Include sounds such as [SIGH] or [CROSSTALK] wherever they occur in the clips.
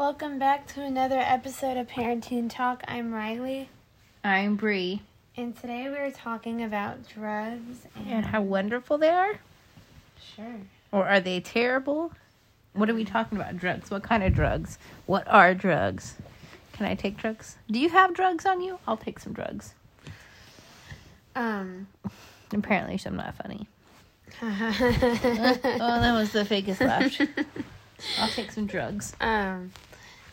Welcome back to another episode of Parenting Talk. I'm Riley, I'm Bree. and today we're talking about drugs and, And how wonderful they are? sure. Or are they terrible? What are we talking about? Drugs. What kind of drugs? What are drugs? Can I take drugs? Do you have drugs on you? I'll take some drugs. Um. Apparently, I'm not funny. [LAUGHS] oh, that was the fakest laugh. I'll take some drugs. um.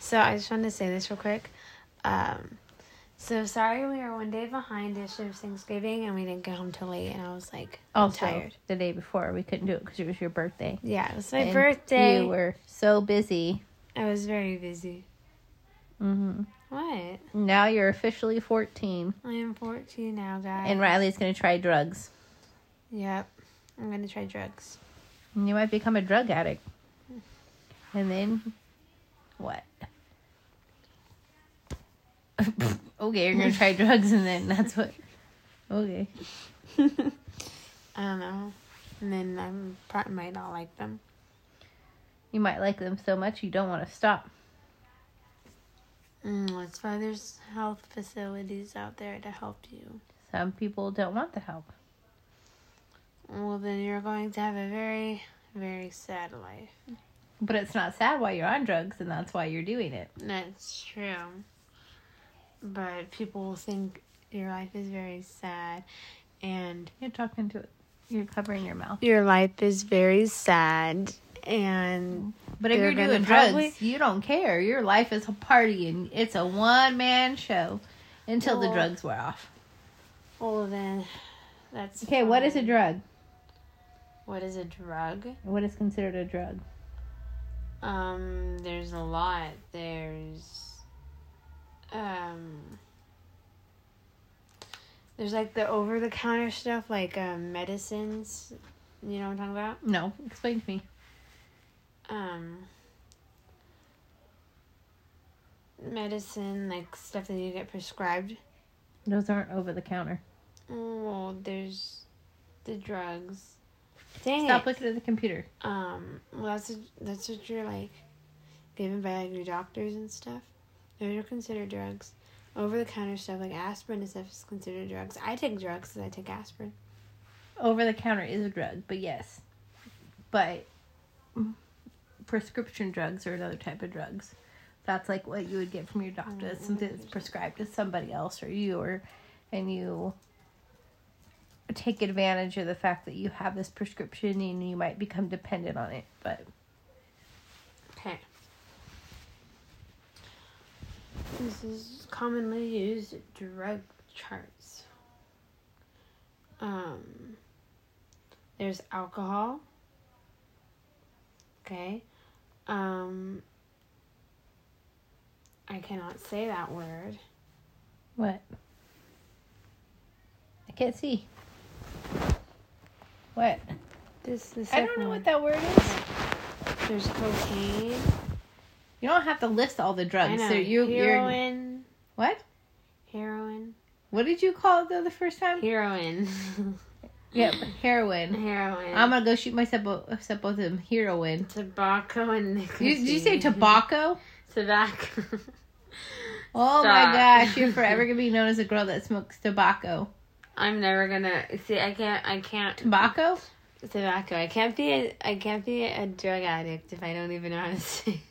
So I just wanted to say this real quick. Um. So sorry we were one day behind issue of Thanksgiving and we didn't get home till late and I was like I'm Also, tired. the day before, we couldn't do it because it was your birthday. Yeah, it was my And birthday. You were so busy. I was very busy. hmm What? Now you're officially 14, I am 14 now, guys. and Riley's going to try drugs. Yep. I'm gonna try drugs. And you might become a drug addict. And then what? [LAUGHS] okay, you're gonna try drugs and then that's what Okay. [LAUGHS] I don't know. And then I probably might not like them. You might like them so much you don't want to stop. Mm, that's why there's health facilities out there to help you. Some people don't want the help. Well, then you're going to have a very, very sad life. But it's not sad while you're on drugs and that's why you're doing it. That's true. But people think your life is very sad. And You're talking to it. You're covering your mouth. your life is very sad. And But if you're doing drugs, probably- you don't care. Your life is a party and it's a one man show until the drugs wear off. well, then that's Okay, what is a drug? What is a drug? What is considered a drug? Um, there's a lot. There's, um, there's like the over the counter stuff, like um, medicines. You know what I'm talking about? No, explain to me. Um, medicine, like stuff that you get prescribed. Those aren't over the counter. Well, there's the drugs. Dang Stop it. looking at the computer. Um, well, that's that's what you're like given by like your doctors and stuff. Those are considered drugs. Over the counter stuff like aspirin and stuff is considered drugs. I take drugs because I take aspirin. Over the counter is a drug, but yes. But mm, prescription drugs are another type of drugs. That's like what you would get from your doctor. It's something that's prescribed to somebody else or you or and you take advantage of the fact that you have this prescription and you might become dependent on it. But Okay. This is commonly used drug charts. Um, there's alcohol. Okay. Um, I cannot say that word. what? I can't see. What? This the I don't know one. what that word is. There's cocaine. You don't have to list all the I drugs. know. So you you're heroin. what? Heroin. What did you call it though the first time? Heroin. [LAUGHS] Yep, heroin. Heroin. I'm gonna go shoot myself myself both of them. Heroin. tobacco and nicotine. You, did you say tobacco? Tobacco. [LAUGHS] Oh my gosh, you're [LAUGHS] forever gonna be known as a girl that smokes tobacco. I'm never gonna see. I can't. I can't. Tobacco? Tobacco. I can't be. A, I can't be a drug addict if I don't even know how to say.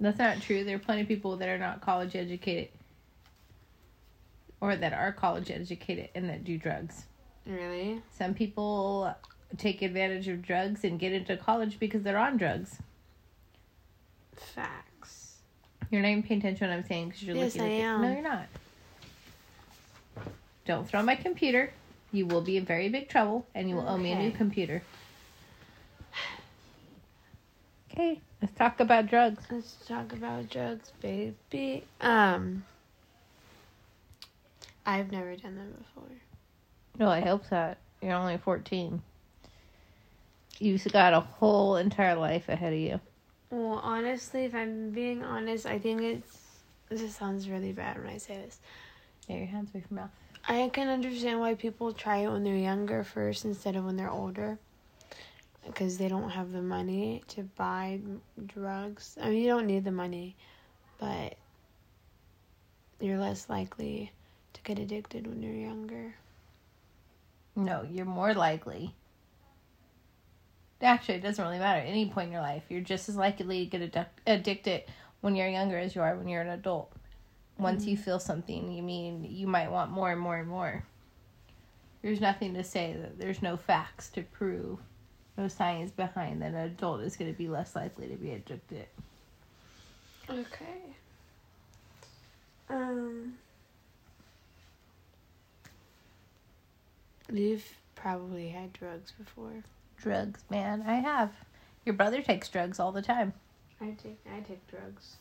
That's not true. There are plenty of people that are not college educated, or that are college educated and that do drugs. Really? Some people take advantage of drugs and get into college because they're on drugs. Facts. You're not even paying attention to what I'm saying because you're Yes, looking I at am. No, you're not. Don't throw my computer. You will be in very big trouble and you will owe me a new computer. Okay, let's talk about drugs. Let's talk about drugs, baby. Um. I've never done that before. Well, I hope that. You're only 14. You've got a whole entire life ahead of you. Well, honestly, if I'm being honest, I think it's. This sounds really bad when I say this. Yeah, your hands away from mouth. I can understand why people try it when they're younger first instead of when they're older. Because they don't have the money to buy drugs. I mean, you don't need the money, but you're less likely to get addicted when you're younger. No, you're more likely. Actually, it doesn't really matter. At any point in your life, you're just as likely to get addic- addicted when you're younger as you are when you're an adult. Once you mm-hmm. feel something, you mean you might want more and more and more. There's nothing to say that there's no facts to prove, no science behind that an adult is going to be less likely to be addicted. Okay. Um. You've probably had drugs before. Drugs, man, I have. Your brother takes drugs all the time. I take I take drugs.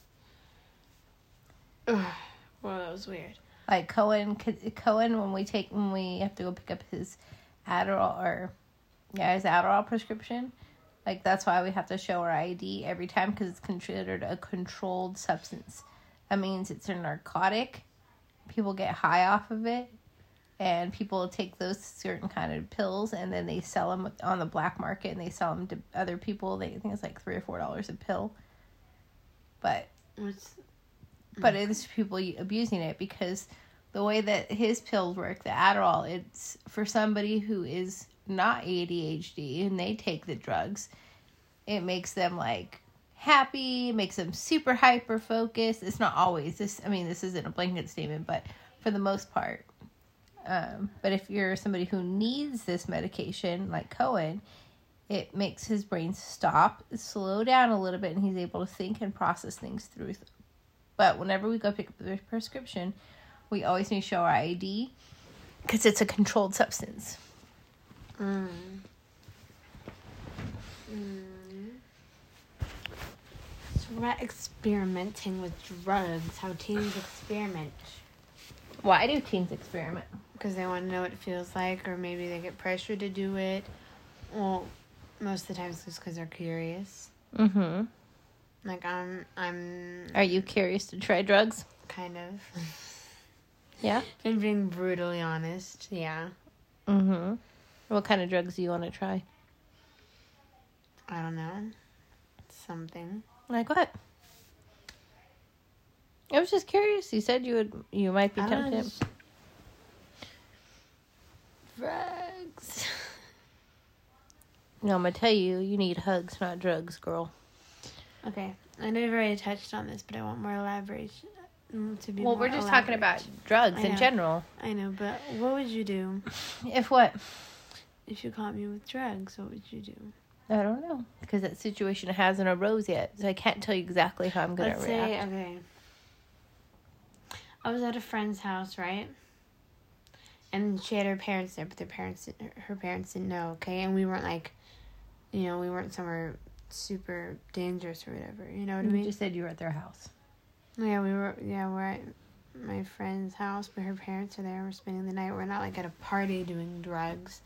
Ugh. Well, that was weird. like Cohen Cohen when we take when we have to go pick up his Adderall or yeah his Adderall prescription? Like that's why we have to show our ID every time because it's considered a controlled substance. That means it's a narcotic. People get high off of it and people take those certain kind of pills and then they sell them on the black market and they sell them to other people. They think it's like three or four dollars a pill. But What's but mm. it's people abusing it because the way that his pills work, the Adderall, it's for somebody who is not ADHD and they take the drugs. It makes them like happy, makes them super hyper focused. It's not always this. I mean, this isn't a blanket statement, but for the most part. Um, but if you're somebody who needs this medication, like Cohen, it makes his brain stop, slow down a little bit, and he's able to think and process things through but whenever we go pick up the prescription, we always need to show our ID because it's a controlled substance. Mm. Mm. So we're experimenting with drugs. How teens experiment Why do teens experiment? because they want to know what it feels like, or maybe they get pressured to do it. Well, most of the time it's just because they're curious. Mm-hmm. Like I'm, I'm Are you curious to try drugs? kind of. [LAUGHS] Yeah. And being brutally honest, yeah. Mm-hmm. What kind of drugs do you want to try? I don't know. Something. Like what? I was just curious. You said you would. You might be I don't know, tempted. just- Drugs. No, I'm gonna tell you. You need hugs, not drugs, girl. Okay, I know you've already touched on this, but I want more elaboration. mm, To be Well, we're just talking about drugs in general. I know, but what would you do If what? If you caught me with drugs? What would you do? I don't know because that situation hasn't arose yet, so I can't tell you exactly how I'm gonna Let's react. say okay. I was at a friend's house, right? And she had her parents there, but their parents, her parents didn't know. Okay, and we weren't like, you know, we weren't somewhere super dangerous or whatever. You know what I mean? You just said you were at their house. Yeah, we were. Yeah, we're at my friend's house, but her parents are there. We're spending the night. We're not like at a party doing drugs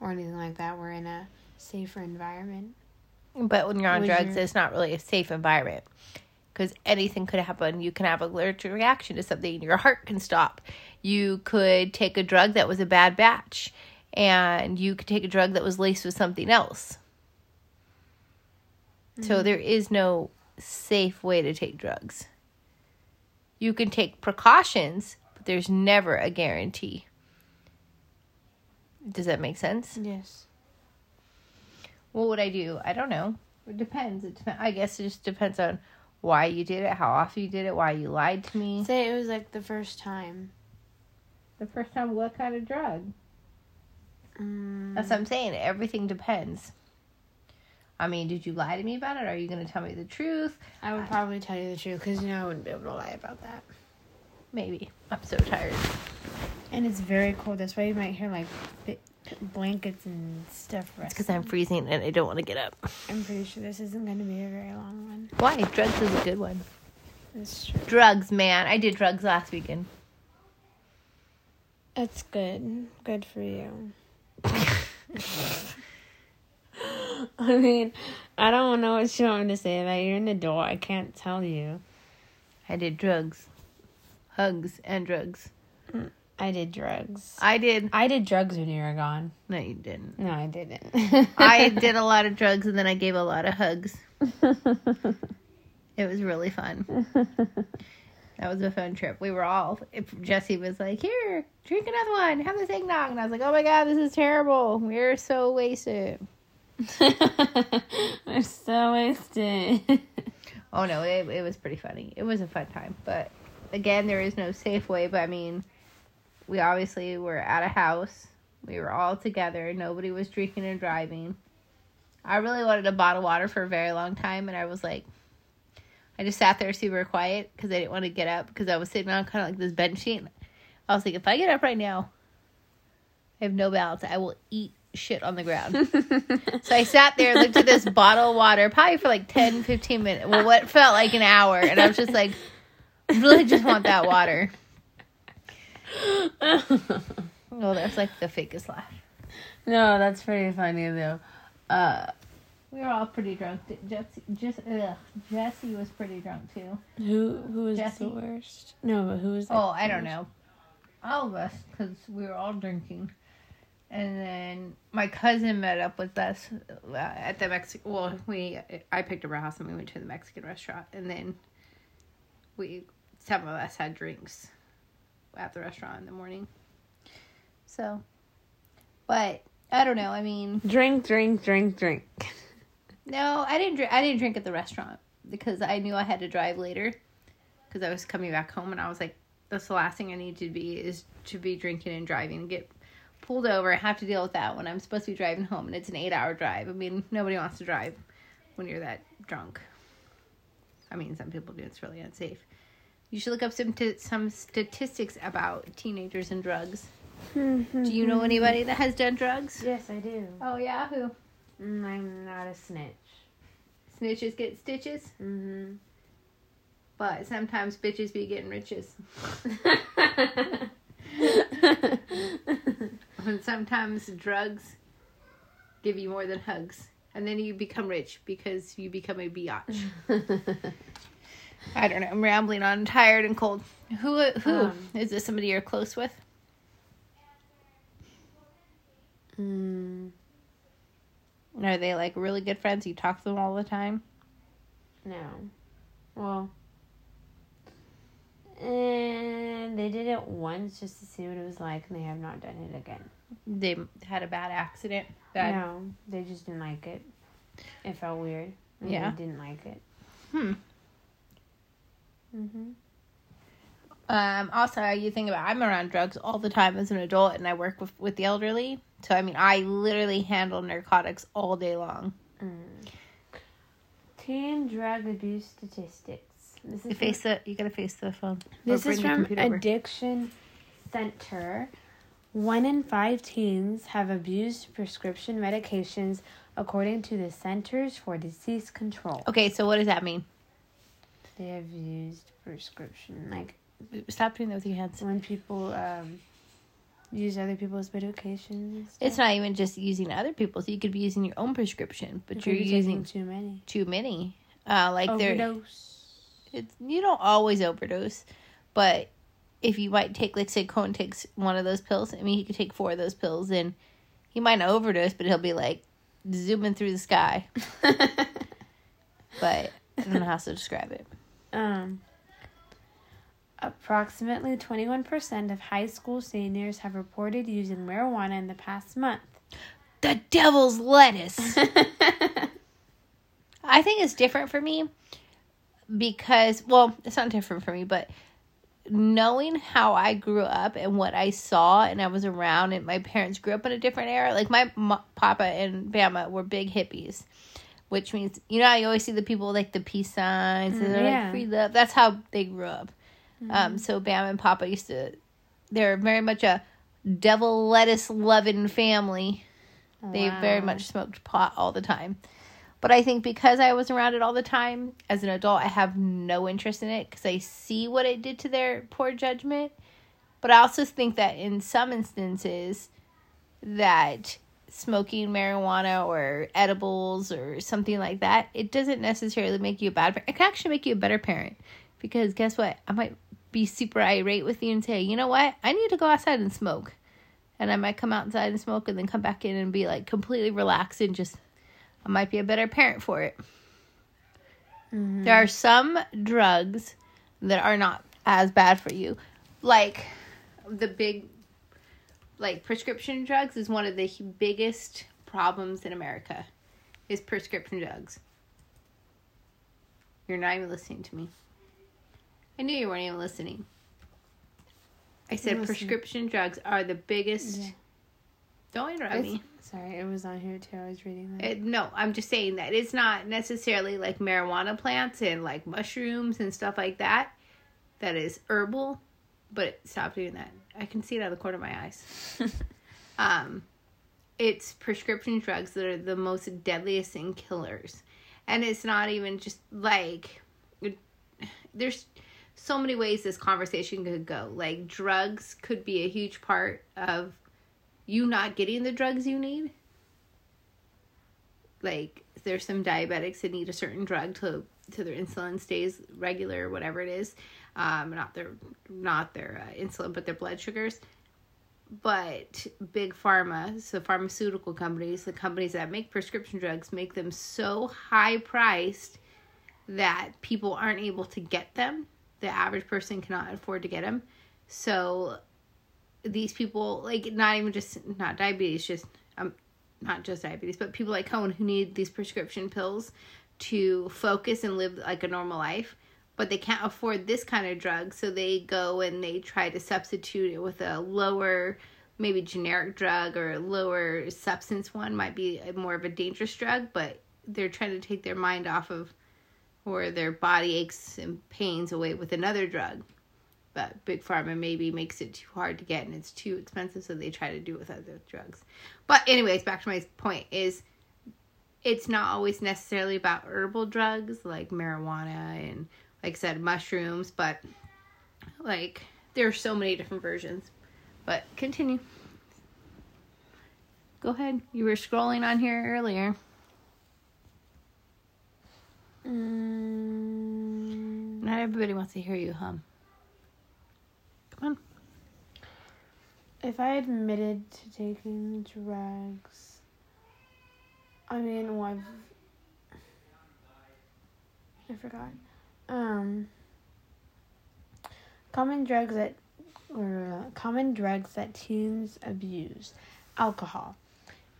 or anything like that. We're in a safer environment. But when you're on drugs, your- it's not really a safe environment because anything could happen. You can have an allergic reaction to something. Your heart can stop. You could take a drug that was a bad batch, and you could take a drug that was laced with something else. So mm-hmm. there is no safe way to take drugs. You can take precautions, but there's never a guarantee. Does that make sense? Yes. What would I do? I don't know. It depends. It dep- I guess it just depends on why you did it, how often you did it, why you lied to me. Say it was like the first time. The first time, what kind of drug? Mm, That's what I'm saying. Everything depends. I mean, did you lie to me about it? Or Are you going to tell me the truth? I would probably tell you the truth because you know I wouldn't be able to lie about that. Maybe. I'm so tired. And it's very cold. That's why you might hear like blankets and stuff. It's because I'm freezing and I don't want to get up. I'm pretty sure this isn't going to be a very long one. Why? Drugs is a good one. That's true. Drugs, man. I did drugs last weekend. That's good. Good for you. [LAUGHS] [LAUGHS] I mean, I don't know what you want me to say about you. You're an adult. I can't tell you. I did drugs. Hugs and drugs. Mm. I did drugs. I did. I did drugs when you were gone. No, you didn't. No, I didn't. I [LAUGHS] did a lot of drugs and then I gave a lot of hugs. It was really fun. that was a fun trip. We were all. If Jesse was like, "Here, drink another one. Have this eggnog," and I was like, "Oh my god, this is terrible. We're so wasted." [LAUGHS] We're so wasted. Oh no, it it was pretty funny. It was a fun time, but again, there is no safe way. But I mean, we obviously were at a house. We were all together. Nobody was drinking and driving. I really wanted a bottle of water for a very long time, and I was like, I just sat there super quiet because I didn't want to get up because I was sitting on kind of like this bench seat. I was like, if I get up right now, I have no balance. I will eat shit on the ground. [LAUGHS] so I sat there, looked at this bottle of water, probably for like 10, 15 minutes. Well, what felt like an hour. And I was just like, I really just want that water. Oh, that's like the fakest laugh. no, that's pretty funny though. Uh, We were all pretty drunk. Jesse, just, ugh, Jesse was pretty drunk too. who who was Jesse. the worst? No, but who was? Oh, I don't worst? know. All of us, because we were all drinking. And then my cousin met up with us uh, at the Mexican. Well, we I picked up our house and we went to the Mexican restaurant, and then we some of us had drinks at the restaurant in the morning. So, but I don't know. I mean, Drink, drink, drink, drink. no, I didn't drink. I didn't drink at the restaurant because I knew I had to drive later because I was coming back home, and I was like, "That's the last thing I need to be is to be drinking and driving and get pulled over. and have to deal with that when I'm supposed to be driving home, and it's an eight-hour drive. I mean, nobody wants to drive when you're that drunk. I mean, some people do. It's really unsafe. You should look up some t- some statistics about teenagers and drugs. Do you know anybody that has done drugs? Yes, I do. Oh yeah, who? Mm, I'm not a snitch. Snitches get stitches. Mm-hmm. But sometimes bitches be getting riches. [LAUGHS] And sometimes drugs give you more than hugs. And then you become rich because you become a biatch. [LAUGHS] I don't know. I'm rambling on. I'm tired and cold. Who who Um, is this somebody you're close with? mm, Are they like really good friends? You talk to them all the time? no. Well, and they did it once just to see what it was like, and they have not done it again. They had a bad accident. Bad. No, they just didn't like it. It felt weird. Yeah. they didn't like it. Hmm. Mm-hmm. Um, also, you think about I'm around drugs all the time as an adult, and I work with with the elderly. So I mean, I literally handle narcotics all day long. Mm. Teen drug abuse statistics. This You is face the you gotta face the phone. This is from. Addiction Center. One in five teens have abused prescription medications, according to the Centers for Disease Control. Okay, so what does that mean? They have used prescription, like Stop doing that with your hands. when people um, use other people's medications. It's not even just using other people's. You could be using your own prescription, but You you're using too many. too many. Uh, like there, Overdose. it's you don't always overdose, but if you might take like say Cohen takes one of those pills, I mean he could take four of those pills and he might not overdose, but he'll be like zooming through the sky. [LAUGHS] But I don't know how to describe it. Um, approximately 21% of high school seniors have reported using marijuana in the past month. The devil's lettuce. [LAUGHS] I think it's different for me because, well, it's not different for me, but knowing how I grew up and what I saw and I was around, and my parents grew up in a different era. Like my mo- papa and Bama were big hippies, which means you know I always see the people like the peace signs and they're yeah. like free love. That's how they grew up. Um, so Bam and Papa used to. They're very much a devil lettuce loving family. They very much smoked pot all the time. But I think because I was around it all the time, as an adult, I have no interest in it because I see what it did to their poor judgment. But I also think that in some instances, that smoking marijuana or edibles or something like that, it doesn't necessarily make you a bad parent. It can actually make you a better parent because guess what? I might be super irate with you and say, you know what? I need to go outside and smoke. And I might come outside and smoke and then come back in and be like completely relaxed and just, I might be a better parent for it. Mm-hmm. There are some drugs that are not as bad for you. Like the big like prescription drugs is one of the biggest problems in America is prescription drugs. You're not even listening to me. I knew you weren't even listening. I said listening. prescription drugs are the biggest. Yeah. Don't interrupt It's- me. Sorry, it was on here too. I was reading that. It, no, I'm just saying that it's not necessarily like marijuana plants and like mushrooms and stuff like that. That is herbal, but stop doing that. I can see it out of the corner of my eyes. [LAUGHS] um, it's prescription drugs that are the most deadliest and killers, and it's not even just like it- there's so many ways this conversation could go. Like drugs could be a huge part of you not getting the drugs you need like there's some diabetics that need a certain drug to to their insulin stays regular or whatever it is um not their not their uh, insulin but their blood sugars. But big pharma so pharmaceutical companies the companies that make prescription drugs make them so high priced that people aren't able to get them. The average person cannot afford to get them. So these people like not even just not diabetes just um not just diabetes but people like Cohen who need these prescription pills to focus and live like a normal life but they can't afford this kind of drug so they go and they try to substitute it with a lower maybe generic drug or a lower substance one. Might be more of a dangerous drug but they're trying to take their mind off of or their body aches and pains away with another drug. But big pharma maybe makes it too hard to get and it's too expensive so they try to do it with other drugs. But anyways back to my point is it's not always necessarily about herbal drugs like marijuana and like i said mushrooms but like there are so many different versions. But continue. Go ahead. You were scrolling on here earlier. Mm, not everybody wants to hear you hum. Come on. If I admitted to taking drugs, I mean, well, I've, I forgot. Um, common drugs that, or uh, common drugs that teens abuse, alcohol.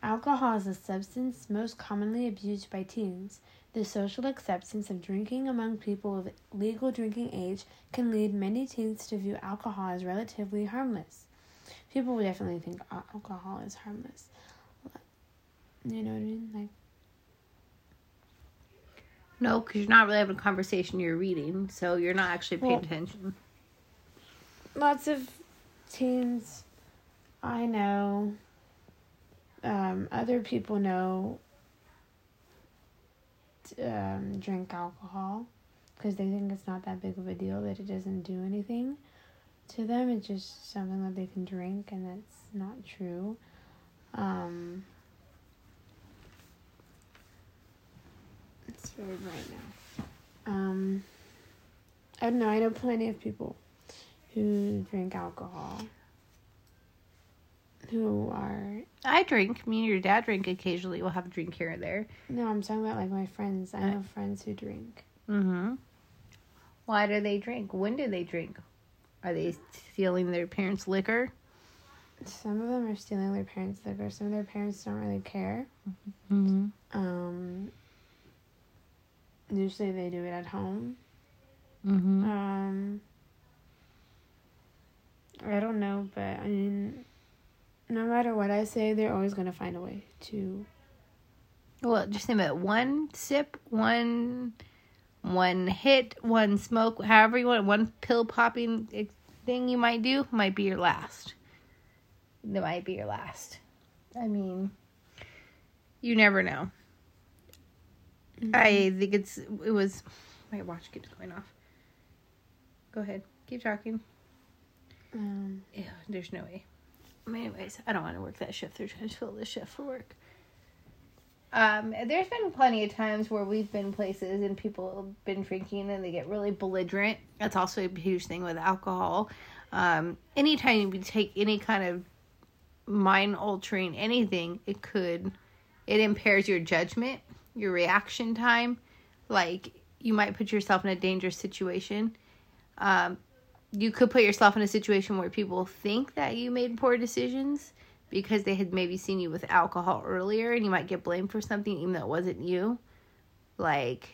Alcohol is a substance most commonly abused by teens. The social acceptance of drinking among people of legal drinking age can lead many teens to view alcohol as relatively harmless. People would definitely think alcohol is harmless. You know what I mean? Like, No, because you're not really having a conversation. You're reading, so you're not actually paying Well- attention. lots of teens I know, um, other people know, um, drink alcohol because they think it's not that big of a deal that it doesn't do anything to them. It's just something that they can drink, and that's not true. Um, it's very bright now. Um, I don't know. I know plenty of people who drink alcohol who are I drink. Me and your dad drink occasionally. We'll have a drink here and there. no i'm talking about like my friends i Uh, know friends who drink Mm-hmm. Why do they drink? When do they drink? Are they stealing their parents' liquor? some of them are stealing their parents liquor some of their parents don't really care Mm-hmm. um usually they do it at home Mm-hmm. um i don't know but i mean no matter what i say they're always going to find a way to Well, just think about it. one sip, one, one hit, one smoke, however you want. One pill popping thing you might do might be your last. That might be your last. I mean, you never know. I think it's it was. My watch keeps going off. Go ahead, keep talking. um Ew, there's no way. Anyways, I don't want to work that shift. They're trying to fill this shift for work. Um, there's been plenty of times where we've been places and people have been drinking and they get really belligerent. That's also a huge thing with alcohol. Um, anytime you take any kind of mind altering anything, it could, it impairs your judgment, your reaction time. Like you might put yourself in a dangerous situation. Um, you could put yourself in a situation where people think that you made poor decisions because they had maybe seen you with alcohol earlier and you might get blamed for something even though it wasn't you. Like,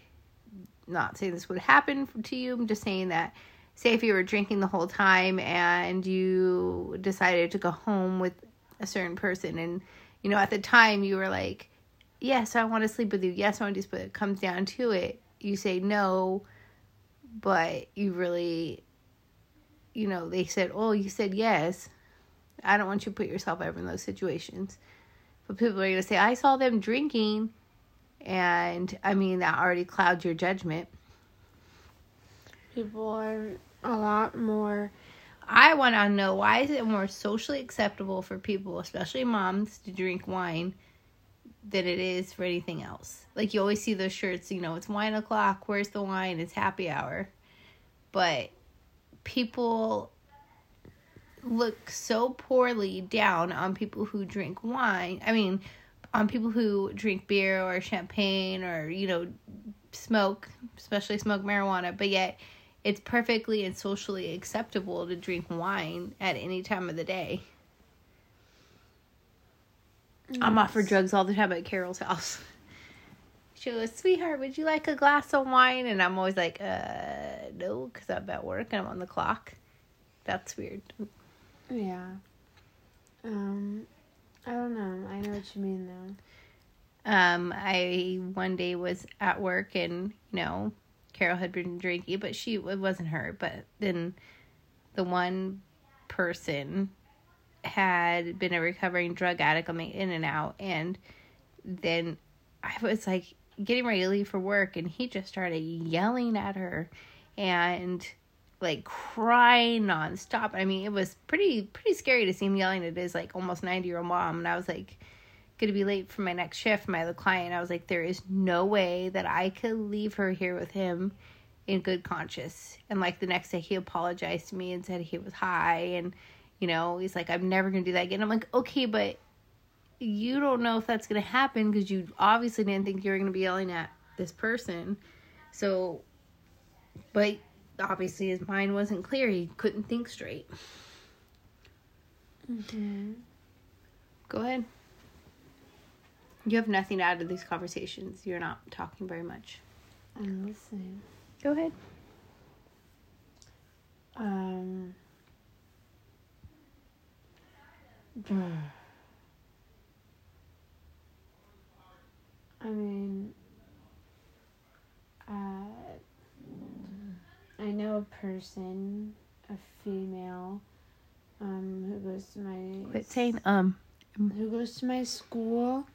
not saying this would happen to you, I'm just saying that say if you were drinking the whole time and you decided to go home with a certain person and you know at the time you were like yes i want to sleep with you. Yes i want to do but it comes down to it. You say no but you really you know they said oh you said yes. I don't want you to put yourself ever in those situations. But people are going to say i saw them drinking and i mean that already clouds your judgment. People are a lot more. I want to know why is it more socially acceptable for people, especially moms, to drink wine than it is for anything else. Like you always see those shirts, you know, it's wine o'clock. Where's the wine? It's happy hour. But people look so poorly down on people who drink wine. I mean, on people who drink beer or champagne or you know smoke, especially smoke marijuana. But yet it's perfectly and socially acceptable to drink wine at any time of the day. I'm offered drugs all the time at Carol's house. She goes, sweetheart, would you like a glass of wine? And I'm always like, uh, no, because I'm at work and I'm on the clock. That's weird. Yeah. Um, I don't know. I know what you mean though. Um, I one day was at work and you know Carol had been drinking, but she it wasn't her. But then the one person had been a recovering drug addict on the in and out, and then I was like getting ready to leave for work, and he just started yelling at her and like crying nonstop. I mean, it was pretty pretty scary to see him yelling at his like almost ninety year old mom, and I was like gonna be late for my next shift my other client i was like there is no way that i could leave her here with him in good conscience and like the next day he apologized to me and said he was high and you know he's like i'm never gonna do that again i'm like okay but you don't know if that's gonna happen because you obviously didn't think you were gonna be yelling at this person so but obviously his mind wasn't clear he couldn't think straight Mm-hmm. go ahead you have nothing to add to these conversations. You're not talking very much. I'm listening. Go ahead. Um. [SIGHS] I mean, uh, I know a person, a female, um, who goes to my Quit saying um. who goes to my school,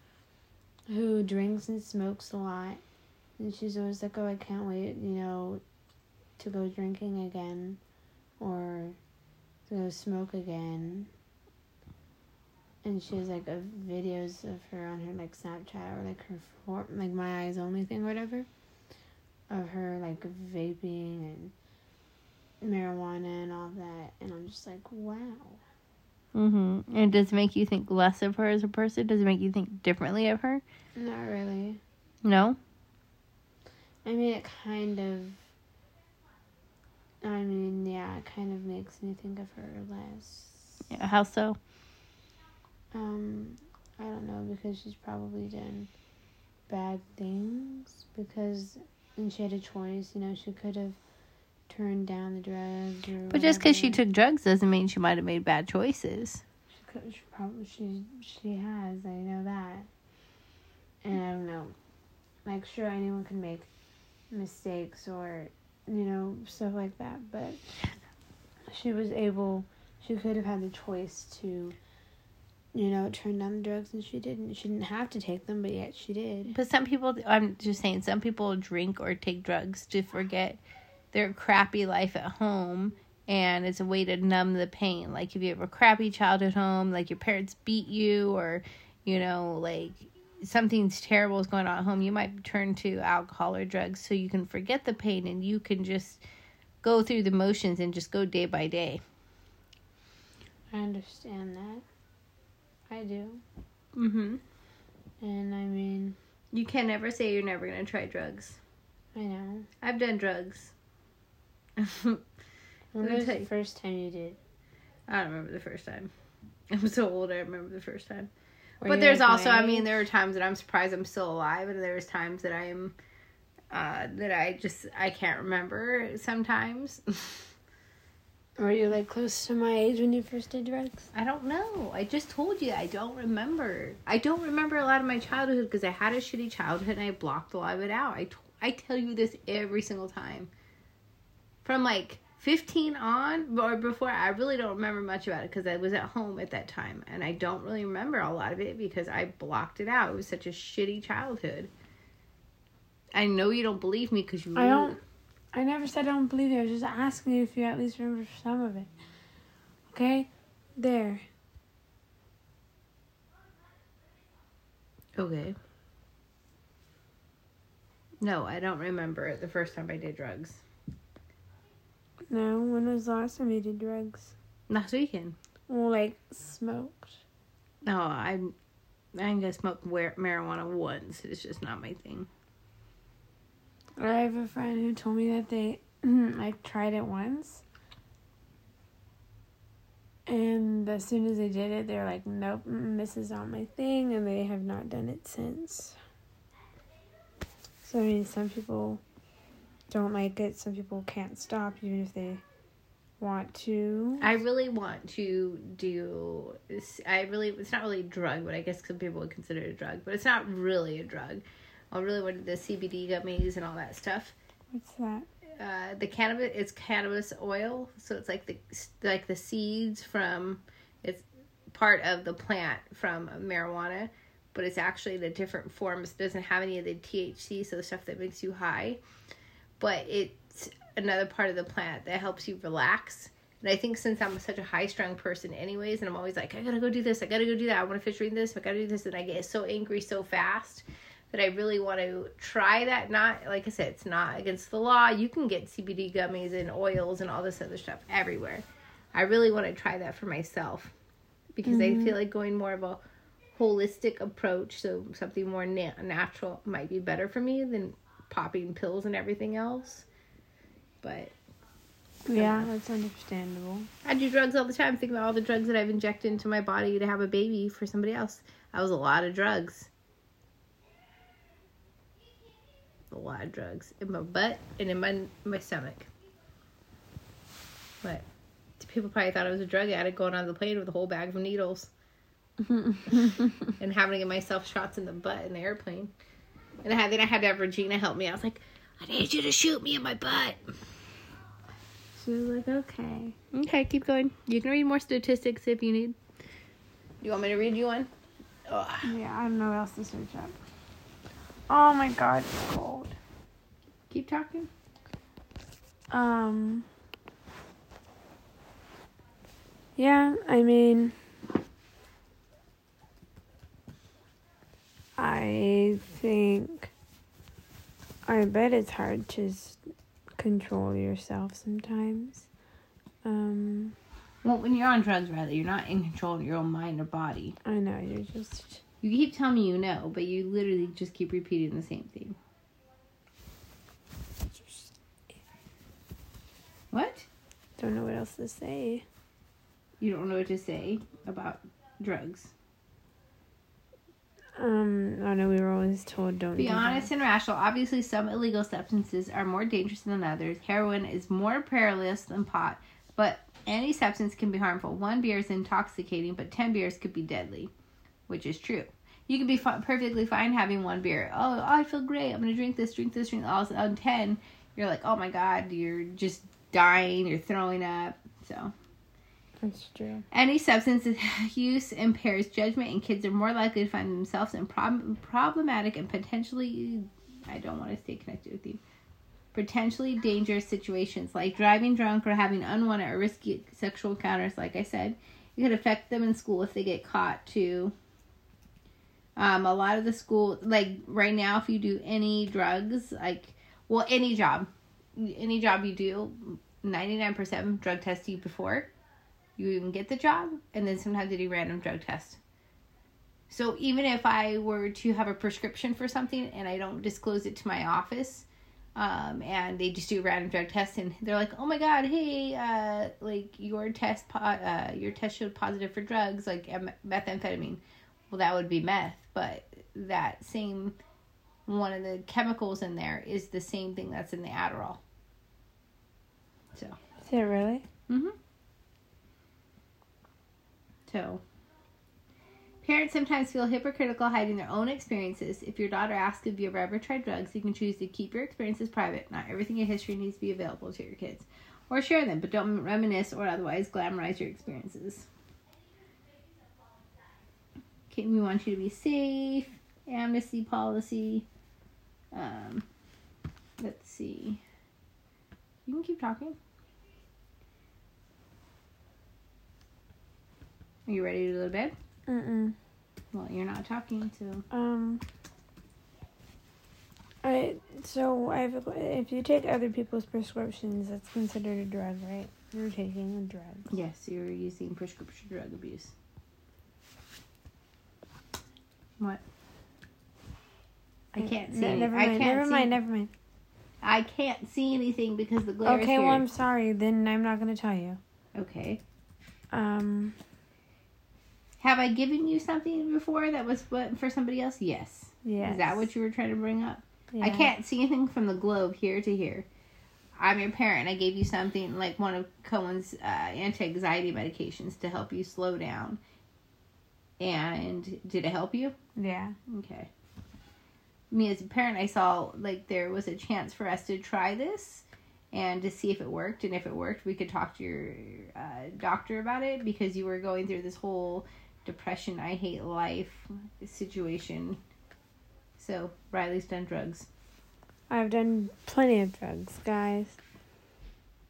who drinks and smokes a lot, and she's always like, "Oh, I can't wait, you know, to go drinking again, or to go smoke again." And she has like a videos of her on her like Snapchat or like her form, like my eyes only thing or whatever, of her like vaping and marijuana and all that, and I'm just like, wow. Mm-hmm. And does it make you think less of her as a person? Does it make you think differently of her? Not really. No. I mean, it kind of. I mean, yeah, it kind of makes me think of her less. Yeah, how so? Um, I don't know because she's probably done bad things because, and she had a choice. You know, she could have turned down the drugs or. But just because she took drugs doesn't mean she might have made bad choices. She could. She probably. She. She has. I know that. And I don't know. Like, sure, anyone can make mistakes or, you know, stuff like that. But she was able. She could have had the choice to, you know, turn down the drugs, and she didn't. She didn't have to take them, but yet she did. But some people, I'm just saying, some people drink or take drugs to forget their crappy life at home. And it's a way to numb the pain. Like if you have a crappy childhood home, like your parents beat you, or, you know, like something's terrible is going on at home, you might turn to alcohol or drugs so you can forget the pain and you can just go through the motions and just go day by day. I understand that. I do. Mm-hmm. And I mean, You can never say you're never going to try drugs. I know. I've done drugs. When was the first time you did? I don't remember the first time. [LAUGHS] I'm so old. I remember the first time. Were but there's like, also, I mean, there are times that I'm surprised I'm still alive, and there's times that I am, uh, that I just I can't remember sometimes. [LAUGHS] Were you like close to my age when you first did drugs? I don't know. I just told you I don't remember. I don't remember a lot of my childhood because I had a shitty childhood and I blocked a lot of it out. I, t- I tell you this every single time. From like 15 on or before, I really don't remember much about it because I was at home at that time and I don't really remember a lot of it because I blocked it out. It was such a shitty childhood. I know you don't believe me because you I don't. I never said I don't believe you. I was just asking you if you at least remember some of it. Okay? There. Okay. No, I don't remember the first time I did drugs. No, when was the last time you did drugs? Last weekend. Well, like smoked. No, I I think I smoked wa- marijuana once. It's just not my thing. I have a friend who told me that they [CLEARS THROAT] like tried it once. And as soon as they did it, they're like, nope, this is not my thing. And they have not done it since. So, I mean, some people don't like it. Some people can't stop even if they want to. I really want to do. I really. It's not really a drug, but I guess some people would consider it a drug. But it's not really a drug. I really wanted the CBD gummies and all that stuff. What's that? uh, the cannabis it's cannabis oil so it's like the like the seeds from it's part of the plant from marijuana but it's actually the different forms it doesn't have any of the thc so the stuff that makes you high but it's another part of the plant that helps you relax and i think since i'm such a high strung person anyways and i'm always like i gotta go do this i gotta go do that i want to fish read this i gotta do this and i get so angry so fast that I really want to try that. Not like I said, it's not against the law. You can get CBD gummies and oils and all this other stuff everywhere. I really want to try that for myself because I feel mm-hmm. like going more of a holistic approach, so something more na- natural, might be better for me than popping pills and everything else. But Yeah, that's understandable. I do drugs all the time. Think about all the drugs that I've injected into my body to have a baby for somebody else. That was a lot of drugs. A lot of drugs in my butt and in my my stomach. But people probably thought I was a drug addict going on the plane with a whole bag of needles [LAUGHS] and having to get myself shots in the butt in the airplane. And I had, then I had to have Regina help me. I was like, I need you to shoot me in my butt. She was like, okay. Okay, keep going. You can read more statistics if you need. Do you want me to read you one? Ugh. Yeah, I don't know what else to search up. Oh my god, it's cold. Keep talking. Um. Yeah, I mean, I think, I bet it's hard to s- control yourself sometimes. Um, Well, when you're on drugs, Riley, you're not in control of your own mind or body. I know you're just You keep telling me you know, but you literally just keep repeating the same thing. What? don't know what else to say. You don't know what to say about drugs. Um, I know we were always told don't Be do that. honest and rational. Obviously, some illegal substances are more dangerous than others. Heroin is more perilous than pot, but any substance can be harmful. One beer is intoxicating, but 10 beers could be deadly, which is true. You could be fi- perfectly fine having one beer. Oh, I feel great. I'm going to drink this, drink this, drink all on 10. You're like, oh my God, you're just dying, you're throwing up. So, That's true. any substance [LAUGHS] use impairs judgment, and kids are more likely to find themselves in prob- problematic and potentially, I don't want to stay connected with you, potentially dangerous situations like driving drunk or having unwanted or risky sexual encounters. Like I said, it could affect them in school if they get caught too. Um, a lot of the school, like right now, if you do any drugs, like, well, any job, any job you do, 99% drug test you before you even get the job and then sometimes they do random drug tests. So even if i were to have a prescription for something and i don't disclose it to my office Um, and they just do random drug test, and they're like, "Oh my God, hey, uh, like your test, po- uh, your test showed positive for drugs, like methamphetamine." Well, that would be meth, but that same one of the chemicals in there is the same thing that's in the Adderall. So. Is it really? Mm-hmm. So, parents sometimes feel hypocritical hiding their own experiences. If your daughter asks if you've ever tried drugs, you can choose to keep your experiences private. Not everything in history needs to be available to your kids. Or share them, but don't reminisce or otherwise glamorize your experiences. Okay, we want you to be safe. Amnesty policy. Um, let's see. You can keep talking. Are you ready to go to bed? Mm-mm. Well, you're not talking, so. Um. I so I've if you take other people's prescriptions, that's considered a drug, right? You're taking a drug. Yes, you're using prescription drug abuse. What? I can't see. No, never I mind. can't Never see, mind. Never mind. I can't see anything because the glare Okay, is well. I'm sorry. Then I'm not gonna tell you. Okay. Um. Have I given you something before that was for somebody else? Yes. Yes. Is that what you were trying to bring up? Yeah. I can't see anything from the globe here to here. I'm your parent. I gave you something like one of Cohen's uh, anti-anxiety medications to help you slow down. And did it help you? Yeah. Okay. Me as a parent, I saw like there was a chance for us to try this and to see if it worked. And if it worked, we could talk to your uh, doctor about it because you were going through this whole depression, I hate life situation. So Riley's done drugs. I've done plenty of drugs, guys. [LAUGHS]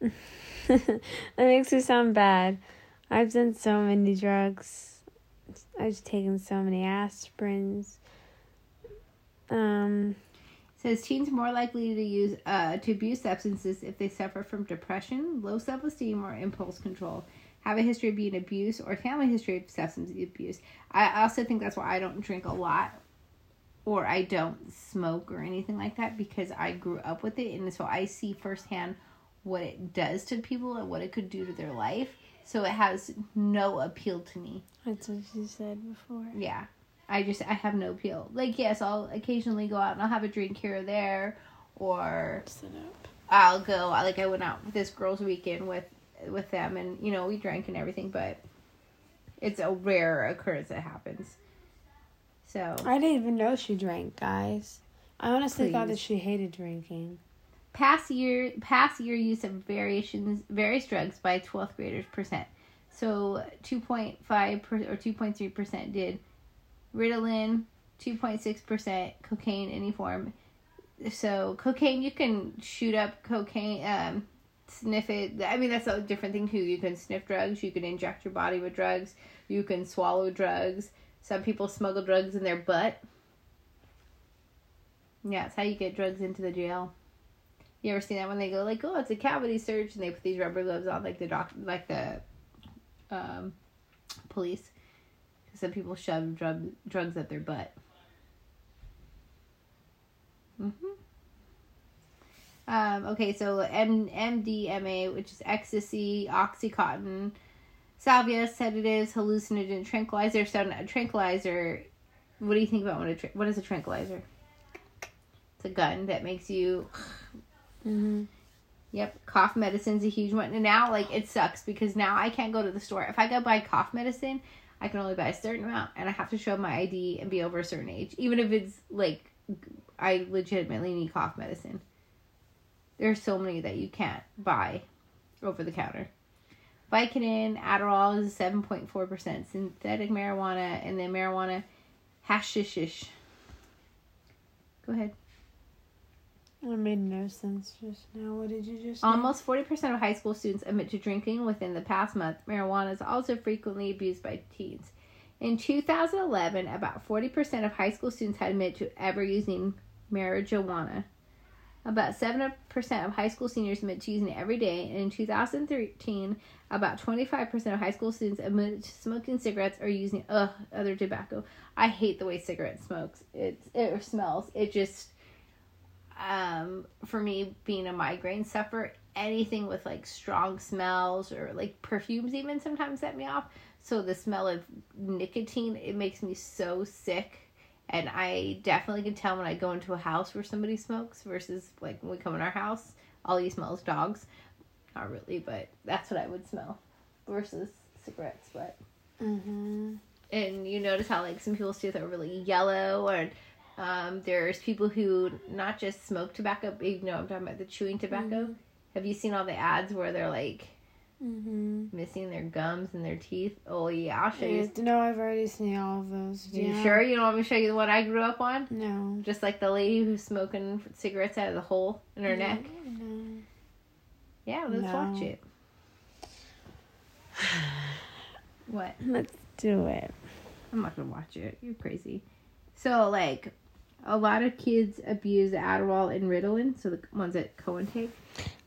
that makes me sound bad. I've done so many drugs. I've taking so many aspirins. Um, says teens more likely to use uh, to abuse substances if they suffer from depression, low self-esteem, or impulse control. Have a history of being abused or family history of substance abuse. I also think that's why I don't drink a lot or I don't smoke or anything like that because I grew up with it and so I see firsthand what it does to people and what it could do to their life. So it has no appeal to me. that's what you said before. Yeah. I just I have no appeal. Like yes, I'll occasionally go out and I'll have a drink here or there or Sit up. I'll go like I went out this girls weekend with with them and you know we drank and everything but it's a rare occurrence that happens. So I didn't even know she drank, guys. I honestly thought that she hated drinking. Past year past year use of variations various drugs by 12th graders percent. So 2.5 per, or 2.3 percent did Ritalin, 2.6 percent cocaine any form. So cocaine you can shoot up cocaine, um, sniff it. I mean that's a different thing too. You can sniff drugs. You can inject your body with drugs. You can swallow drugs. Some people smuggle drugs in their butt. Yeah, it's how you get drugs into the jail. You ever seen that when they go like, "Oh, it's a cavity search," and they put these rubber gloves on, like the doc, like the um, police. 'Cause some people shove drug drugs up their butt. Mhm. Um, okay, so M- MDMA, which is ecstasy, oxycontin, salvia, sedatives, hallucinogen, tranquilizer. So a tranquilizer. What do you think about a tra- what is a tranquilizer? It's a gun that makes you Mm-hmm. Yep, cough medicine's a huge one. And now, like, it sucks because now I can't go to the store. If I go buy cough medicine, I can only buy a certain amount, and I have to show my ID and be over a certain age, even if it's like I legitimately need cough medicine. There's so many that you can't buy over the counter. Vicodin, Adderall is seven point four percent synthetic marijuana, and then marijuana hashishish. Go ahead. Made no sense just now. What did you just? Almost 40% of high school students admit to drinking within the past month. Marijuana is also frequently abused by teens. In 2011, about 40% of high school students had admitted to ever using marijuana. About 7% of high school seniors admit to using it every day. And in 2013, about 25% of high school students admitted to smoking cigarettes or using ugh, other tobacco. I hate the way cigarette smokes. It, it smells. It just um, for me being a migraine sufferer, anything with like strong smells or like perfumes even sometimes set me off. So the smell of nicotine, it makes me so sick. And I definitely can tell when I go into a house where somebody smokes versus like when we come in our house, all you smell is dogs. Not really, but that's what I would smell versus cigarettes. But Mm-hmm. and you notice how like some people's teeth are really yellow or um, there's people who not just smoke tobacco but you know i'm talking about the chewing tobacco have you seen all the ads where they're like Mm-hmm. missing their gums and their teeth oh yeah i'll show you No, I've already seen all of those. you Yeah. sure you don't want me to show you the one i grew up on No. just like the lady who's smoking cigarettes out of the hole in her neck No. yeah let's No. watch it [SIGHS] what Let's do it. I'm not gonna watch it. You're crazy. So like, a lot of kids abuse Adderall and Ritalin, so the ones that Cohen take.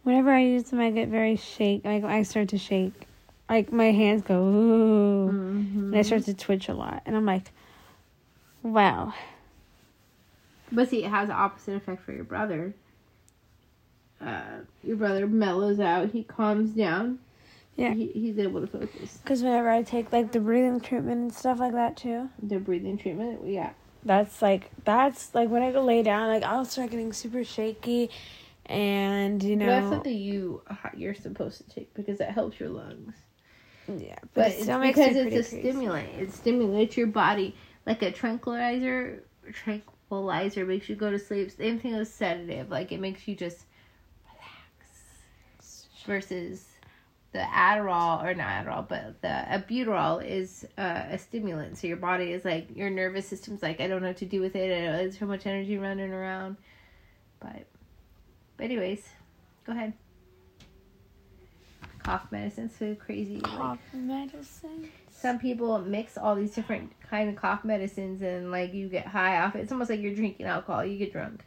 Whenever I use them, I get very shake. Like I start to shake. Like my hands go ooh, and I start to twitch a lot. And I'm like, wow. But see, it has the opposite effect for your brother. Uh, your brother mellows out. He calms down. Yeah. He, he's able to focus. Because whenever I take like the breathing treatment and stuff like that too, The breathing treatment, yeah. That's like that's like when I go lay down, like I'll start getting super shaky, and you know, That's something you uh, you're supposed to take because it helps your lungs. yeah, but, But it's still makes because it's a crazy. stimulant. It stimulates your body like a tranquilizer. Tranquilizer makes you go to sleep. Same thing as sedative. Like it makes you just relax. Versus the Adderall or not Adderall, but the albuterol is uh, a stimulant. So your body is like your nervous system's like I don't know what to do with it. I- There's so much energy running around. But, but anyways, go ahead. Cough medicine's so crazy. like- cough medicine. some people mix all these different kind of cough medicines and like you get high off it. It's almost like you're drinking alcohol. You get drunk.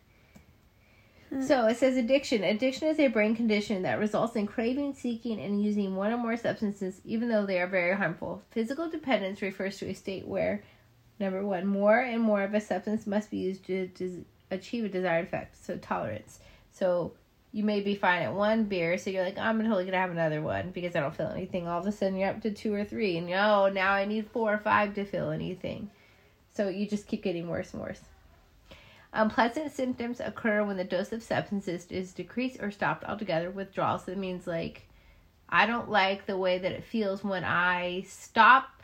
Hmm. So it says addiction. Addiction is a brain condition that results in craving, seeking, and using one or more substances, even though they are very harmful. Physical dependence refers to a state where, number one, more and more of a substance must be used to des- achieve a desired effect. So tolerance. So you may be fine at one beer, so you're like, I'm totally gonna have another one because I don't feel anything. All of a sudden, you're up to two or three, and oh, now I need four or five to feel anything. So you just keep getting worse and worse. Unpleasant symptoms occur when the dose of substances is decreased or stopped altogether. Withdrawal. So that means like, I don't like the way that it feels when I stop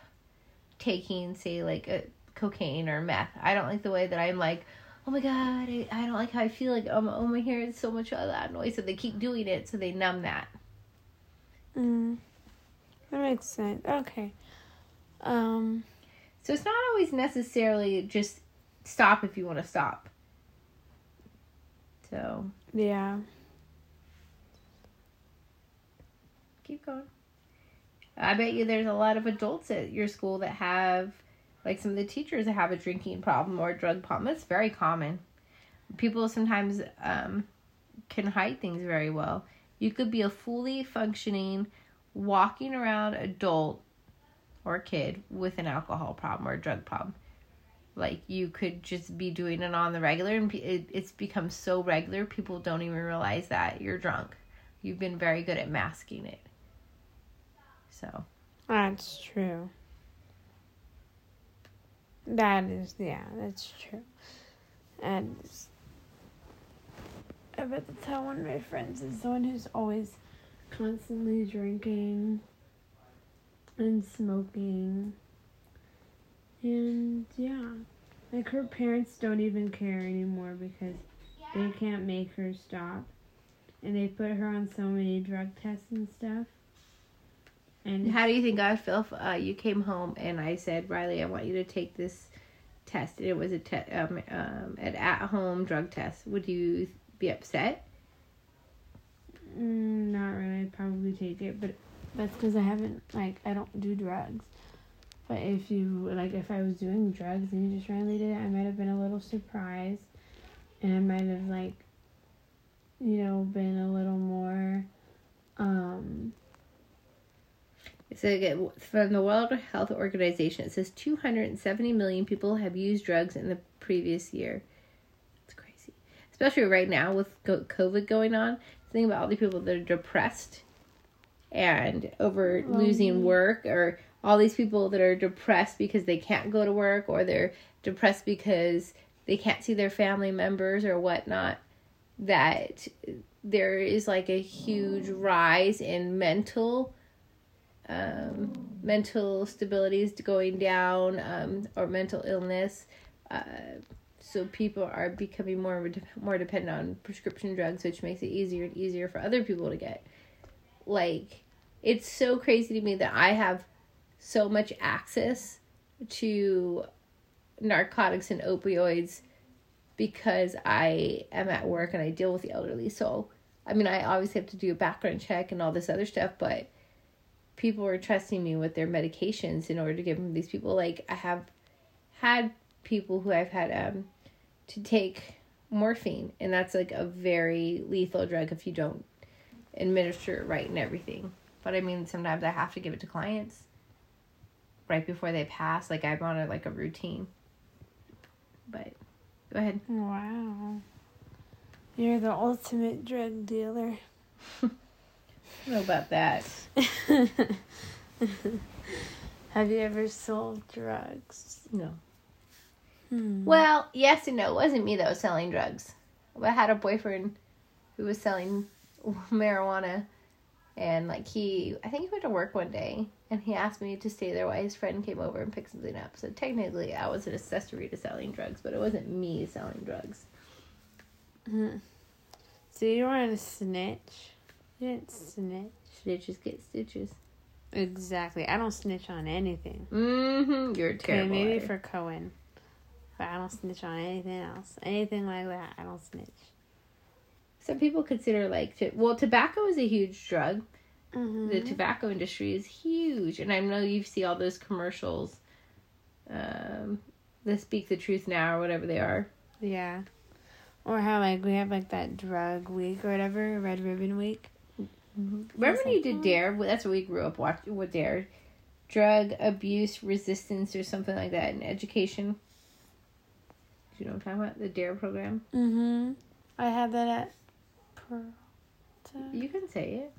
taking, say, like a cocaine or meth. I don't like the way that I'm like, oh my god, I, I don't like how I feel. Like, um, oh my hair is so much of that noise. So they keep doing it, so they numb that. Mm. That makes sense. Okay. Um. So it's not always necessarily just stop if you want to stop. So Yeah. keep going. I bet you there's a lot of adults at your school that have, like some of the teachers that have a drinking problem or a drug problem. That's very common. People sometimes um, can hide things very well. You could be a fully functioning, walking around adult or kid with an alcohol problem or a drug problem. Like you could just be doing it on the regular, and it, it's become so regular, people don't even realize that you're drunk. You've been very good at masking it. So, That's true. That is, yeah, that's true. And I bet that's how one of my friends is the one who's always constantly drinking and smoking. And yeah, like her parents don't even care anymore because they can't make her stop. And they put her on so many drug tests and stuff. And how do you think I would feel if uh, you came home and I said, Riley, I want you to take this test? And it was a te- um, um, an at-home drug test. Would you be upset? Mm, not really. I'd probably take it, but that's because I haven't like I don't do drugs. But if you like, if I was doing drugs and you just randomly did it, I might have been a little surprised, and I might have like, you know, been a little more, um, So again, from the World Health Organization, it says 270 million people have used drugs in the previous year. It's crazy. especially right now with COVID going on. Think about all the people that are depressed and over losing work, or all these people that are depressed because they can't go to work, or they're depressed because they can't see their family members or whatnot. That there is like a huge rise in mental um, mental stability is going down um, or mental illness. Uh, so people are becoming more more dependent on prescription drugs, which makes it easier and easier for other people to get. Like, it's so crazy to me that I have so much access to narcotics and opioids because I am at work and I deal with the elderly. So, I mean, I obviously have to do a background check and all this other stuff, but people are trusting me with their medications in order to give them these people. Like, I have had people who I've had um, to take morphine, and that's like a very lethal drug if you don't administer it right and everything. But I mean, sometimes I have to give it to clients right before they pass. Like, I'm on a, like a routine. But go ahead. Wow. You're the ultimate drug dealer. [LAUGHS] Know about that. [LAUGHS] Have you ever sold drugs? No. Hmm. Well, yes and no. It wasn't me that was selling drugs. I had a boyfriend who was selling [LAUGHS] marijuana, and like he, I think he went to work one day, and he asked me to stay there while his friend came over and picked something up. So technically, I was an accessory to selling drugs, but it wasn't me selling drugs. Hmm. So you want to snitch? You didn't snitch. Snitches get stitches. Exactly. I don't snitch on anything. Mm-hmm. You're a Okay, maybe for Cohen. But I don't snitch on anything else. Anything like that, I don't snitch. Some people consider like to, well, tobacco is a huge drug. Mm-hmm. the tobacco industry is huge and i know you see all those commercials um the speak the truth now or whatever they are Yeah. Or how like we have like that drug week or whatever, red ribbon week. remember when you did dare Well, that's what we grew up watching with dare drug abuse resistance or something like that in education Do you know what i'm talking about the dare program Mm-hmm. I had that at Peralta. you can say it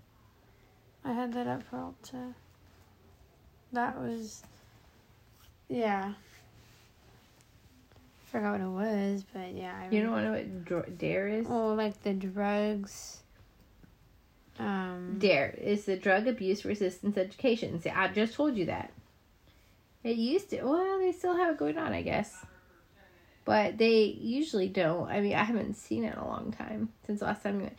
I had that at Peralta. That was, yeah. Forgot what it was, but yeah. I you don't know what dr- dare is Oh, like the drugs. Um. dare is the drug abuse resistance education see i just told you that it used to well they still have it going on i guess but they usually don't i mean i haven't seen it in a long time since the last time we went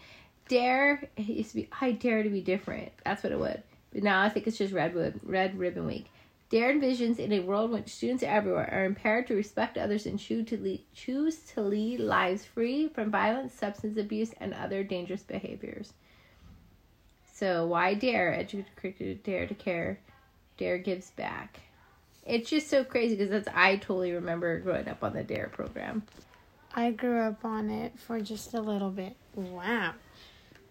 dare it used to be i dare to be different. That's what it would. But now i think it's just redwood red ribbon week. Dare envisions in a world which students everywhere are empowered to respect others and choose to lead, choose to lead lives free from violence substance abuse and other dangerous behaviors. So why dare? Educate dare to care dare gives back. It's just so crazy because that's i totally remember growing up on the dare program. I grew up on it for just a little bit. Wow.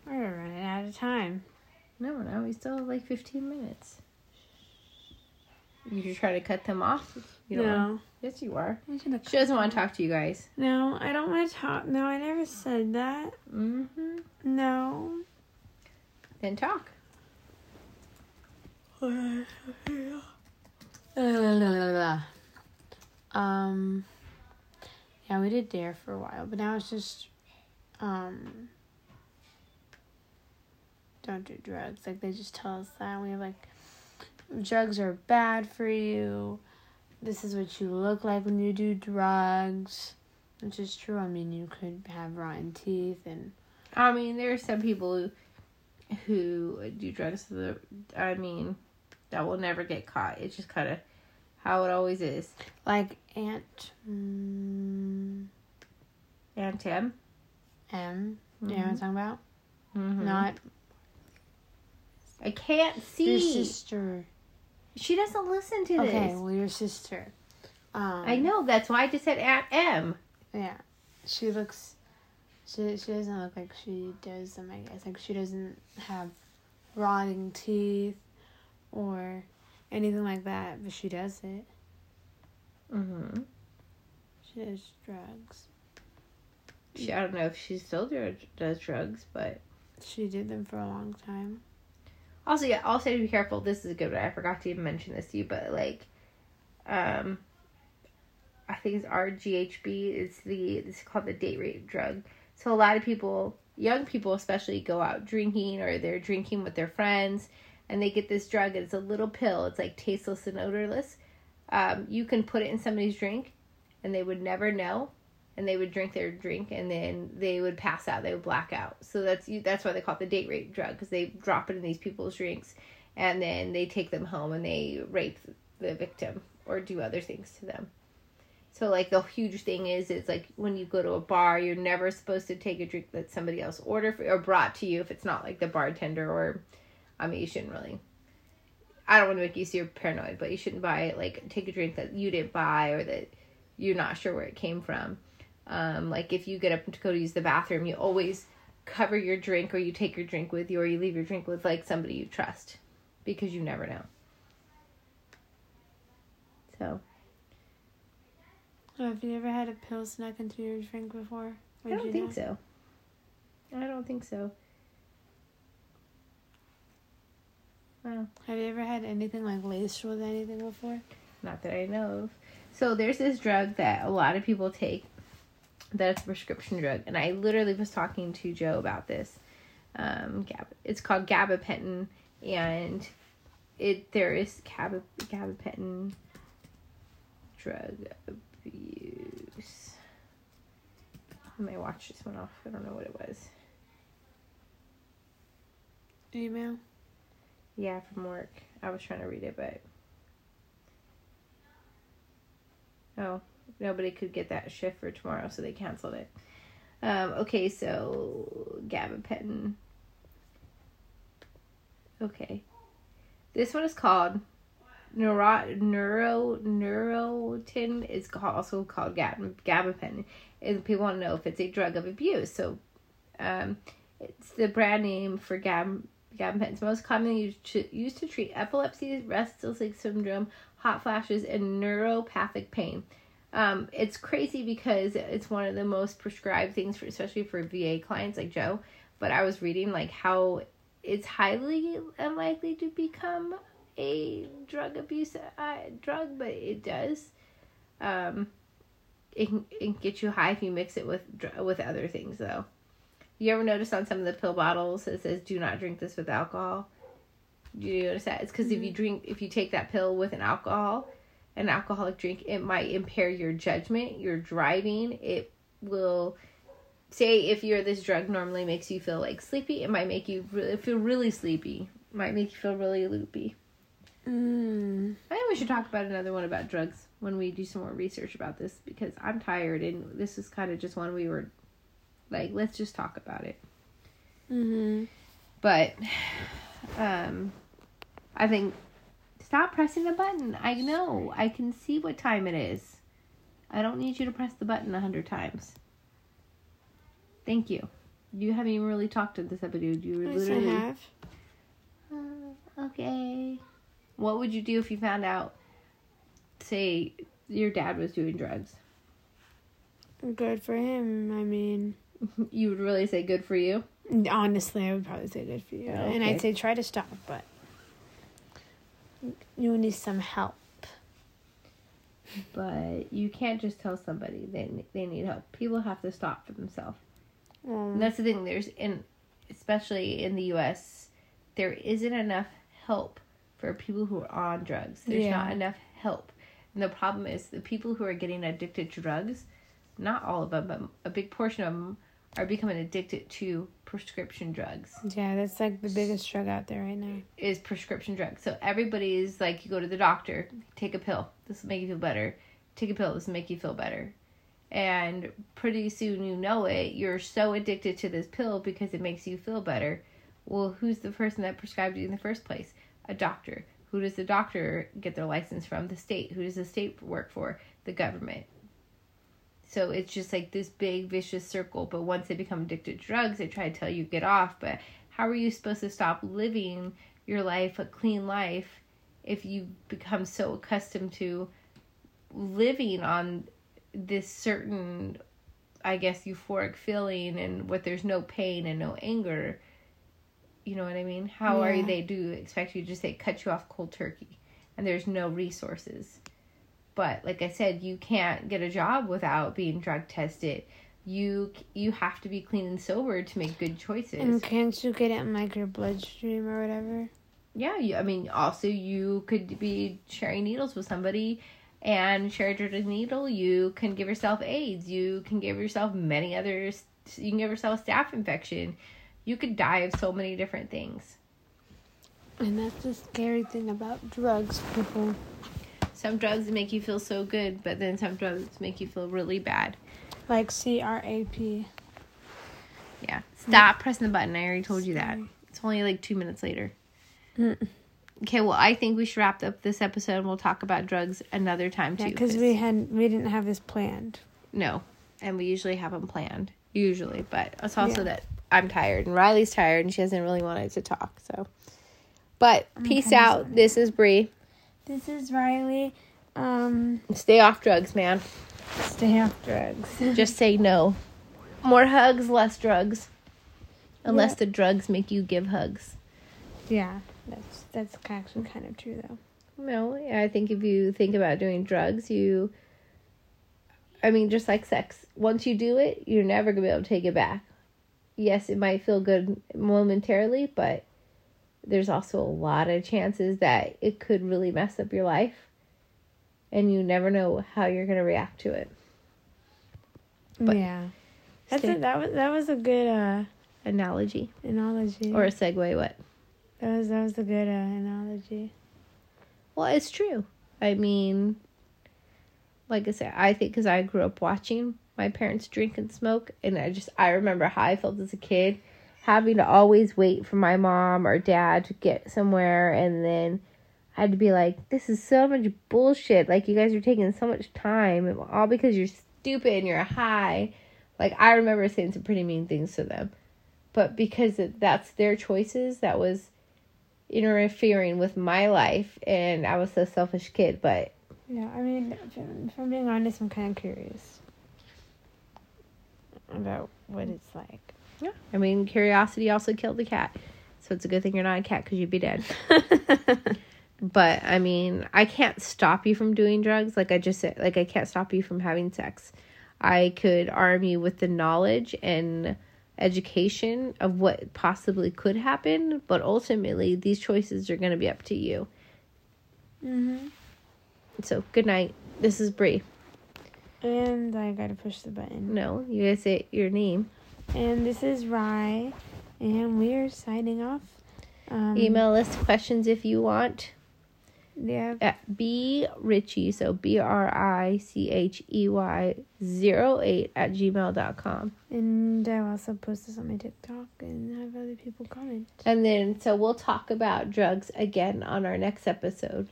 We're running out of time. no no we still have like 15 minutes you should try to cut them off you don't want- no. yes you are she doesn't want to talk to you guys No, I don't want to talk. No, I never said that. mm-hmm No. then talk Um. Yeah, we did dare for a while, but now it's just, um. Don't do drugs. Like they just tell us that we have like, drugs are bad for you. This is what you look like when you do drugs, which is true. I mean, you could have rotten teeth and i mean there are some people who who do drugs the i mean that will never get caught it's just kind of how it always is like Aunt mm, and tim M. You know what I'm talking about? Mhm. Not I can't see. your sister. She doesn't listen to this. Okay, well, your sister. Um, I know. That's why I just said Aunt M. Yeah, she looks. She she doesn't look like she does them. I guess like she doesn't have rotting teeth or anything like that. But she does it. Mm-hmm. She does drugs. She, I don't know if she still do, does drugs, but She did them for a long time. Also yeah, also to be careful. This is a good one. I forgot to even mention this to you, but like, um, I think it's RGHB. It's the it's called the date rape drug. So a lot of people, young people especially, go out drinking or they're drinking with their friends, and they get this drug. It's a little pill. It's like tasteless and odorless. Um, you can put it in somebody's drink, and they would never know. And they would drink their drink, and then they would pass out. They would black out. So that's you. That's why they call it the date rape drug because they drop it in these people's drinks, and then they take them home and they rape the victim or do other things to them. So like the huge thing is it's like when you go to a bar, you're never supposed to take a drink that somebody else ordered for, or brought to you if it's not like the bartender or I mean you shouldn't really I don't want to make you super paranoid, but you shouldn't buy it like take a drink that you didn't buy or that you're not sure where it came from. Um, like if you get up to go to use the bathroom, you always cover your drink or you take your drink with you or you leave your drink with like somebody you trust because you never know. So Oh, have you ever had a pill snuck into your drink before? I don't think so. I don't think so. Wow. Have you ever had anything like laced with anything before? Not that I know of. So there's this drug that a lot of people take that's a prescription drug. And I literally was talking to Joe about this. Um, gab- it's called gabapentin. And it there is gab- gabapentin drug abuse. I may watch this one off. I don't know what it was. Email? Yeah, from work. I was trying to read it, but oh, nobody could get that shift for tomorrow, so they canceled it. Um, okay, so gabapentin. Okay, this one is called neuro neuro Neurontin. Is also called gab, gabapentin. And people want to know if it's a drug of abuse. So, um, it's the brand name for gab gabapentin most commonly used to, used to treat epilepsy, restless leg syndrome, hot flashes, and neuropathic pain. Um, it's crazy because it's one of the most prescribed things for, especially for VA clients like Joe. But I was reading like how it's highly unlikely to become a drug abuse uh, drug, but it does. Um, it can, it can get you high if you mix it with with other things though. You ever notice on some of the pill bottles it says "Do not drink this with alcohol"? Do you notice that? It's because mm-hmm. if you drink, if you take that pill with an alcohol, an alcoholic drink, it might impair your judgment, your driving. It will say if you're this drug normally makes you feel like sleepy, it might make you really, feel really sleepy. It might make you feel really loopy. Mm. I think we should talk about another one about drugs when we do some more research about this because I'm tired and this is kind of just one we were like, let's just talk about it. Mm-hmm. But, [SIGHS] um, I think stop pressing the button. I know. I can see what time it is. I don't need you to press the button a hundred times. Thank you. You haven't even really talked to this episode. You Yes, literally. I have. Uh, okay. What would you do if you found out, say, your dad was doing drugs? Good for him. I mean, [LAUGHS] You would really say good for you? honestly, I would probably say good for you. Oh, And. I'd say try to stop, but you need some help. But you can't just tell somebody they they need help. People have to stop for themselves. Um, And that's the thing. There's in, especially in the U.S., there isn't enough help for people who are on drugs. There's Yeah. not enough help, and the problem is the people who are getting addicted to drugs. Not all of them, but a big portion of them are becoming addicted to prescription drugs. yeah, that's like the biggest drug out there right now. Is prescription drugs. So everybody's like, you go to the doctor, take a pill. This will make you feel better. Take a pill. This will make you feel better. And pretty soon you know it, you're so addicted to this pill because it makes you feel better. Well, who's the person that prescribed you in the first place? A doctor. Who does the doctor get their license from? The state. Who does the state work for? The government. So it's just like this big vicious circle. But once they become addicted to drugs, they try to tell you get off. But how are you supposed to stop living your life, a clean life, if you become so accustomed to living on this certain I guess, euphoric feeling and what there's no pain and no anger. You know what I mean? How are they do expect you to just say cut you off cold turkey and there's no resources? But like I said, you can't get a job without being drug tested. You you have to be clean and sober to make good choices. And can't you get it in like your bloodstream or whatever? Yeah, you, I mean, also you could be sharing needles with somebody and share a dirty needle. You can give yourself AIDS. You can give yourself many others. You can give yourself a staph infection. You could die of so many different things. And that's the scary thing about drugs, people. Some drugs make you feel so good, but then some drugs make you feel really bad. Like CRAP. Yeah. Stop pressing the button. I already told you that. It's only like two minutes later. Mm. Okay, well, I think we should wrap up this episode and we'll talk about drugs another time too. Yeah, because we had we didn't have this planned. No, and we usually have them planned. Usually, but it's also Yeah. that I'm tired and Riley's tired and she hasn't really wanted to talk. So, but peace kinda out. sorry. This is Bree. This is Riley. Um, Stay off drugs, man. stay off drugs. [LAUGHS] Just say no. More hugs, less drugs. Unless Yeah. the drugs make you give hugs. yeah, that's that's actually kind of true though. No, I think if you think about doing drugs, you. I mean, just like sex, once you do it, you're never gonna be able to take it back. Yes, it might feel good momentarily, but there's also a lot of chances that it could really mess up your life, and you never know how you're gonna react to it. But yeah, that's stay- a, that was that was a good uh Analogy analogy. or a segue? What? that was that was a good uh, analogy. Well, it's true. I mean, like I said, I think because I grew up watching my parents drink and smoke, and I just I remember how I felt as a kid, having to always wait for my mom or dad to get somewhere, and then I had to be like, "This is so much bullshit! Like you guys are taking so much time, all because you're stupid and you're high." Like I remember saying some pretty mean things to them, but because that's their choices, that was interfering with my life and I was a selfish kid, but Yeah, I mean, if I'm- being honest, I'm kind of curious about what it's like. Yeah, I mean curiosity also killed the cat. So it's a good thing you're not a cat cuz you'd be dead. [LAUGHS] But I mean, I can't stop you from doing drugs like I just said, like I can't stop you from having sex. I could arm you with the knowledge and education of what possibly could happen, but ultimately these choices are going to be up to you. mm-hmm. So, good night. This is Bree. And I gotta push the button. No, you gotta say your name. And this is Rye, and we are signing off. Um, Email us questions if you want Yeah, at b richie so b r i c h e y zero eight at gmail dot com. and I'll also post this on my TikTok and have other people comment. And then so we'll talk about drugs again on our next episode.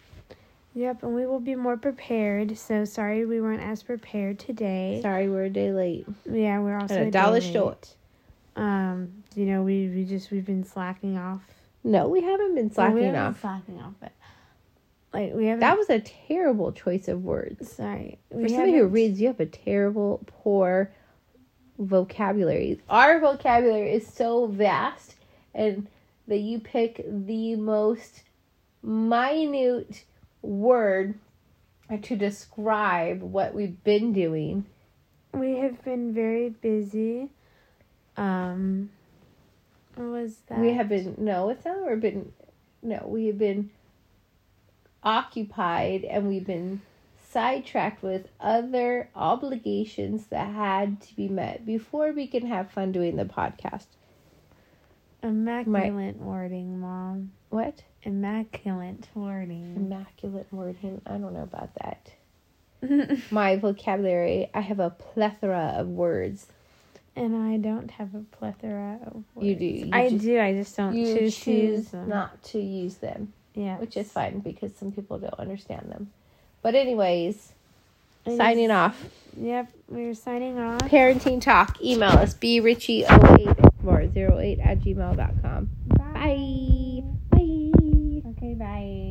Yep, and we will be more prepared. So sorry we weren't as prepared today. Sorry we're a day late. Yeah, we're also At a a dollar late. Um, you know, we we just we've been slacking off. No, we haven't been slacking Well, we haven't been off. Slacking off, but like we haven't. That was a terrible choice of words. sorry. For somebody who reads, you have a terrible, poor vocabulary. Our vocabulary is so vast, and that you pick the most minute word to describe what we've been doing. We have been very busy. Um, what was that? We have been no, it's not. We've been no, we have been occupied, and we've been sidetracked with other obligations that had to be met before we can have fun doing the podcast. immaculate wording, mom. What? Immaculate wording. Immaculate wording. I don't know about that. [LAUGHS] My vocabulary, I have a plethora of words. and I don't have a plethora of words. You do. You I just- do. I just don't You choose, to use choose them. not to use them, yeah, which is fine because some people don't understand them. But anyways, And signing off. Yep, we're signing off. Parenting talk. Email us britchie08 or 08 at gmail.com. Bye. Bye. Bye.